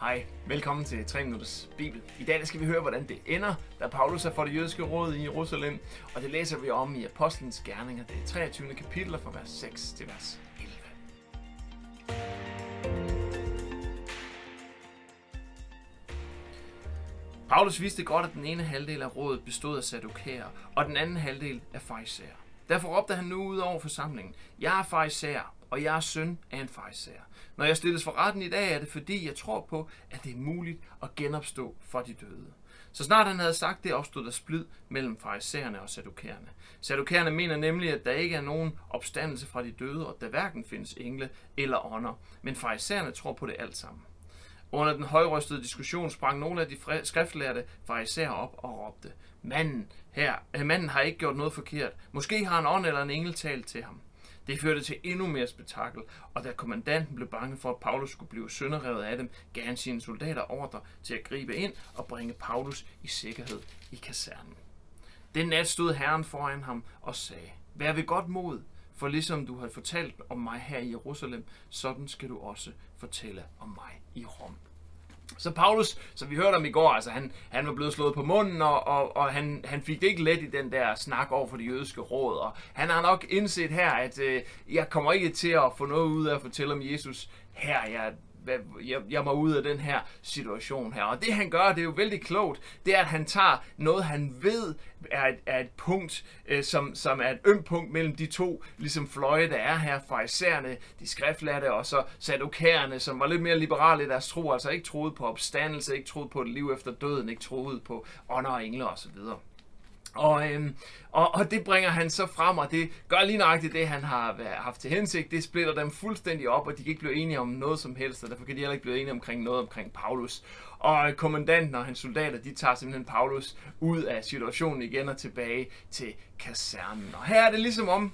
Hej, velkommen til 3 Minutters Bibel. I dag skal vi høre, hvordan det ender, da Paulus er for det jødiske råd i Jerusalem, og det læser vi om i Apostlenes Gerninger, det er 23. kapitel fra vers 6 til vers 11. Paulus vidste godt, at den ene halvdel af rådet bestod af sadukærer, og den anden halvdel af farisæer. Derfor råbte han nu ud over forsamlingen, Jeg er farisæer, og jeg er søn af en farisæer. Når jeg stilles for retten i dag, er det fordi, jeg tror på, at det er muligt at genopstå for de døde. Så snart han havde sagt det, opstod der splid mellem farisæerne og sadukærerne. Sadukærerne mener nemlig, at der ikke er nogen opstandelse fra de døde, og der hverken findes engle eller ånder. Men farisæerne tror på det alt sammen. Under den højrøstede diskussion sprang nogle af de skriftlærte farisæer op og råbte, Manden, her, manden har ikke gjort noget forkert. Måske har en ånd eller en engel talt til ham. Det førte til endnu mere spektakel, og da kommandanten blev bange for, at Paulus skulle blive sønderrevet af dem, gav han sine soldater ordre til at gribe ind og bringe Paulus i sikkerhed i kasernen. Den nat stod Herren foran ham og sagde, Vær ved godt mod, for ligesom du har fortalt om mig her i Jerusalem, sådan skal du også fortælle om mig i Rom. Så Paulus, som vi hørte om i går, altså han, han var blevet slået på munden, og, og, og han, han fik det ikke let i den der snak over for de jødiske råd. Og han har nok indset her, at øh, jeg kommer ikke til at få noget ud af at fortælle om Jesus her. Jeg jeg, jeg må ud af den her situation her. Og det han gør, det er jo vældig klogt, det er, at han tager noget, han ved er et, er et punkt, øh, som, som er et ømt punkt mellem de to ligesom fløje, der er her, farisæerne, de skriftlærte, og så sadokærerne, som var lidt mere liberale i deres tro, altså ikke troede på opstandelse, ikke troede på et liv efter døden, ikke troede på ånder og engler osv. Og, øhm, og, og det bringer han så frem, og det gør lige nøjagtigt det, han har haft til hensigt. Det splitter dem fuldstændig op, og de kan ikke blive enige om noget som helst, og derfor kan de heller ikke blive enige omkring noget omkring Paulus. Og øh, kommandanten og hans soldater, de tager simpelthen Paulus ud af situationen igen og tilbage til kasernen. Og her er det ligesom om,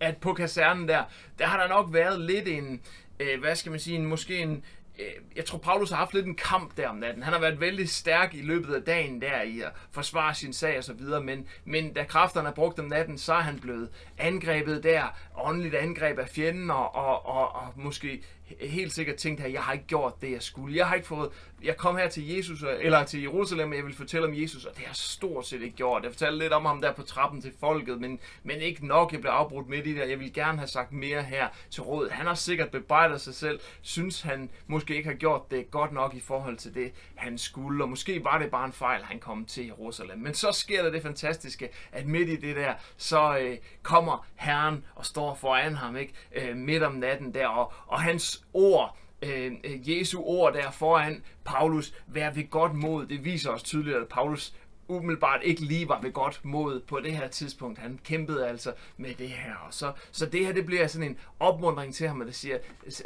at på kasernen der, der har der nok været lidt en, øh, hvad skal man sige, en, måske en, Øh, jeg tror, Paulus har haft lidt en kamp der om natten. Han har været vældig stærk i løbet af dagen der i at forsvare sin sag og så videre, men, men da kræfterne er brugt om natten, så er han blevet angrebet der, åndeligt angreb af fjenden, og, og, og, og måske helt sikkert tænkt her, jeg har ikke gjort det, jeg skulle. Jeg har ikke fået, jeg kom her til Jesus, øh, eller til Jerusalem, og jeg vil fortælle om Jesus, og det har jeg stort set ikke gjort. Jeg fortalte lidt om ham der på trappen til folket, men, men ikke nok. Jeg blev afbrudt midt i det, jeg vil gerne have sagt mere her til råd. Han har sikkert bebrejdet sig selv, synes han måske ikke har gjort det godt nok i forhold til det, han skulle, og måske var det bare en fejl, han kom til Jerusalem. Men så sker der det fantastiske, at midt i det der, så øh, kommer Herren og står foran ham, ikke? Øh, midt om natten der, og, og hans ord, øh, øh, Jesu ord der foran Paulus, vær ved godt mod, det viser os tydeligt, at Paulus umiddelbart ikke lige var ved godt mod på det her tidspunkt. Han kæmpede altså med det her. Og så, så det her det bliver sådan en opmundring til ham, at det siger,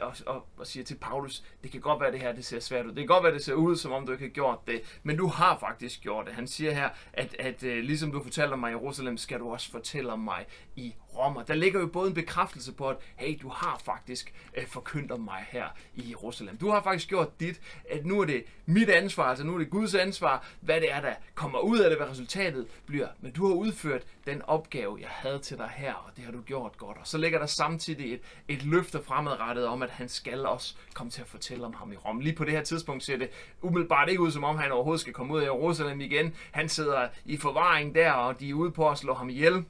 og, og, og siger til Paulus, det kan godt være det her, det ser svært ud. Det kan godt være, det ser ud, som om du ikke har gjort det, men du har faktisk gjort det. Han siger her, at, at uh, ligesom du fortæller mig i Jerusalem, skal du også fortælle mig i romer. Og der ligger jo både en bekræftelse på, at hey, du har faktisk uh, forkyndt om mig her i Jerusalem. Du har faktisk gjort dit, at nu er det mit ansvar, altså nu er det Guds ansvar, hvad det er, der kommer ud af det, hvad resultatet bliver. Men du har udført den opgave, jeg havde til dig her, og det har du gjort godt. Og så ligger der samtidig et, et løfte fremadrettet om, at han skal også komme til at fortælle om ham i Rom. Lige på det her tidspunkt ser det umiddelbart ikke ud, som om han overhovedet skal komme ud af Jerusalem igen. Han sidder i forvaring der, og de er ude på at slå ham ihjel.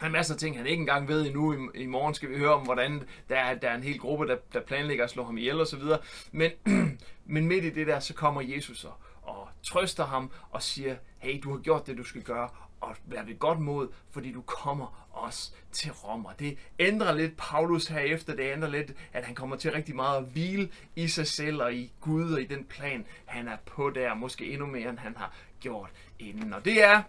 Der er masser af ting, han ikke engang ved endnu. I, I morgen skal vi høre om, hvordan der er, der er en hel gruppe, der, der planlægger at slå ham ihjel osv. Men, men midt i det der, så kommer Jesus og, og trøster ham og siger, hey, du har gjort det, du skal gøre, og vær ved godt mod, fordi du kommer også til Rom. Og det ændrer lidt Paulus herefter, det ændrer lidt, at han kommer til rigtig meget at hvile i sig selv og i Gud og i den plan, han er på der, måske endnu mere, end han har gjort inden. Og det er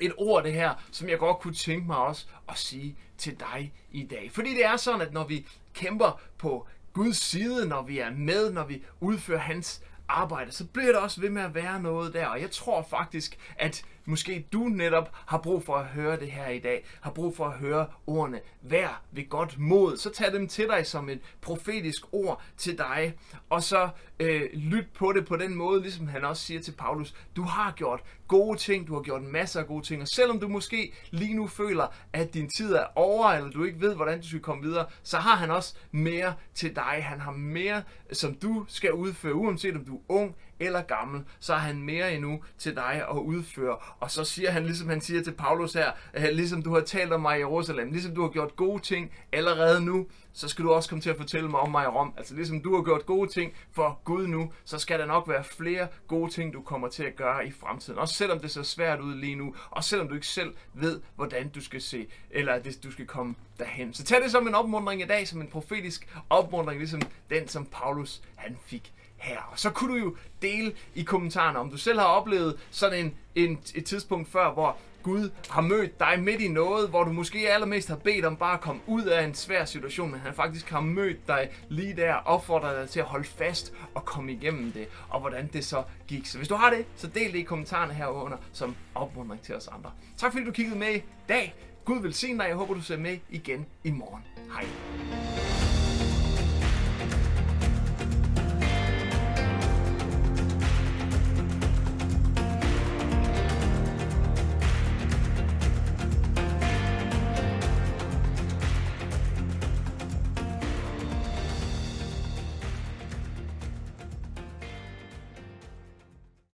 et ord det her, som jeg godt kunne tænke mig også at sige til dig i dag. Fordi det er sådan, at når vi kæmper på Guds side, når vi er med, når vi udfører hans arbejde, så bliver der også ved med at være noget der. Og jeg tror faktisk, at måske du netop har brug for at høre det her i dag, har brug for at høre ordene, vær ved godt mod, så tag dem til dig som et profetisk ord til dig, og så øh, lyt på det på den måde, ligesom han også siger til Paulus, du har gjort gode ting, du har gjort masser af gode ting, og selvom du måske lige nu føler, at din tid er over, eller du ikke ved, hvordan du skal komme videre, så har han også mere til dig. Han har mere, som du skal udføre, uanset om du er ung eller gammel, så har han mere endnu til dig at udføre. Og så siger han, ligesom han siger til Paulus her, ligesom du har talt om mig i Jerusalem, ligesom du har gjort gode ting allerede nu, så skal du også komme til at fortælle mig om mig i Rom. Altså ligesom du har gjort gode ting for Gud nu, så skal der nok være flere gode ting, du kommer til at gøre i fremtiden. Også selvom det ser svært ud lige nu, og selvom du ikke selv ved, hvordan du skal se, eller hvis du skal komme derhen. Så tag det som en opmundring i dag, som en profetisk opmundring, ligesom den, som Paulus han fik her. Og så kunne du jo dele i kommentarerne, om du selv har oplevet sådan en, en, et tidspunkt før, hvor Gud har mødt dig midt i noget, hvor du måske allermest har bedt om bare at komme ud af en svær situation, men han faktisk har mødt dig lige der, opfordret dig til at holde fast og komme igennem det, og hvordan det så gik. Så hvis du har det, så del det i kommentarerne herunder som opmuntring til os andre. Tak fordi du kiggede med i dag. Gud velsigne dig. Jeg håber, du ser med igen i morgen. Hej.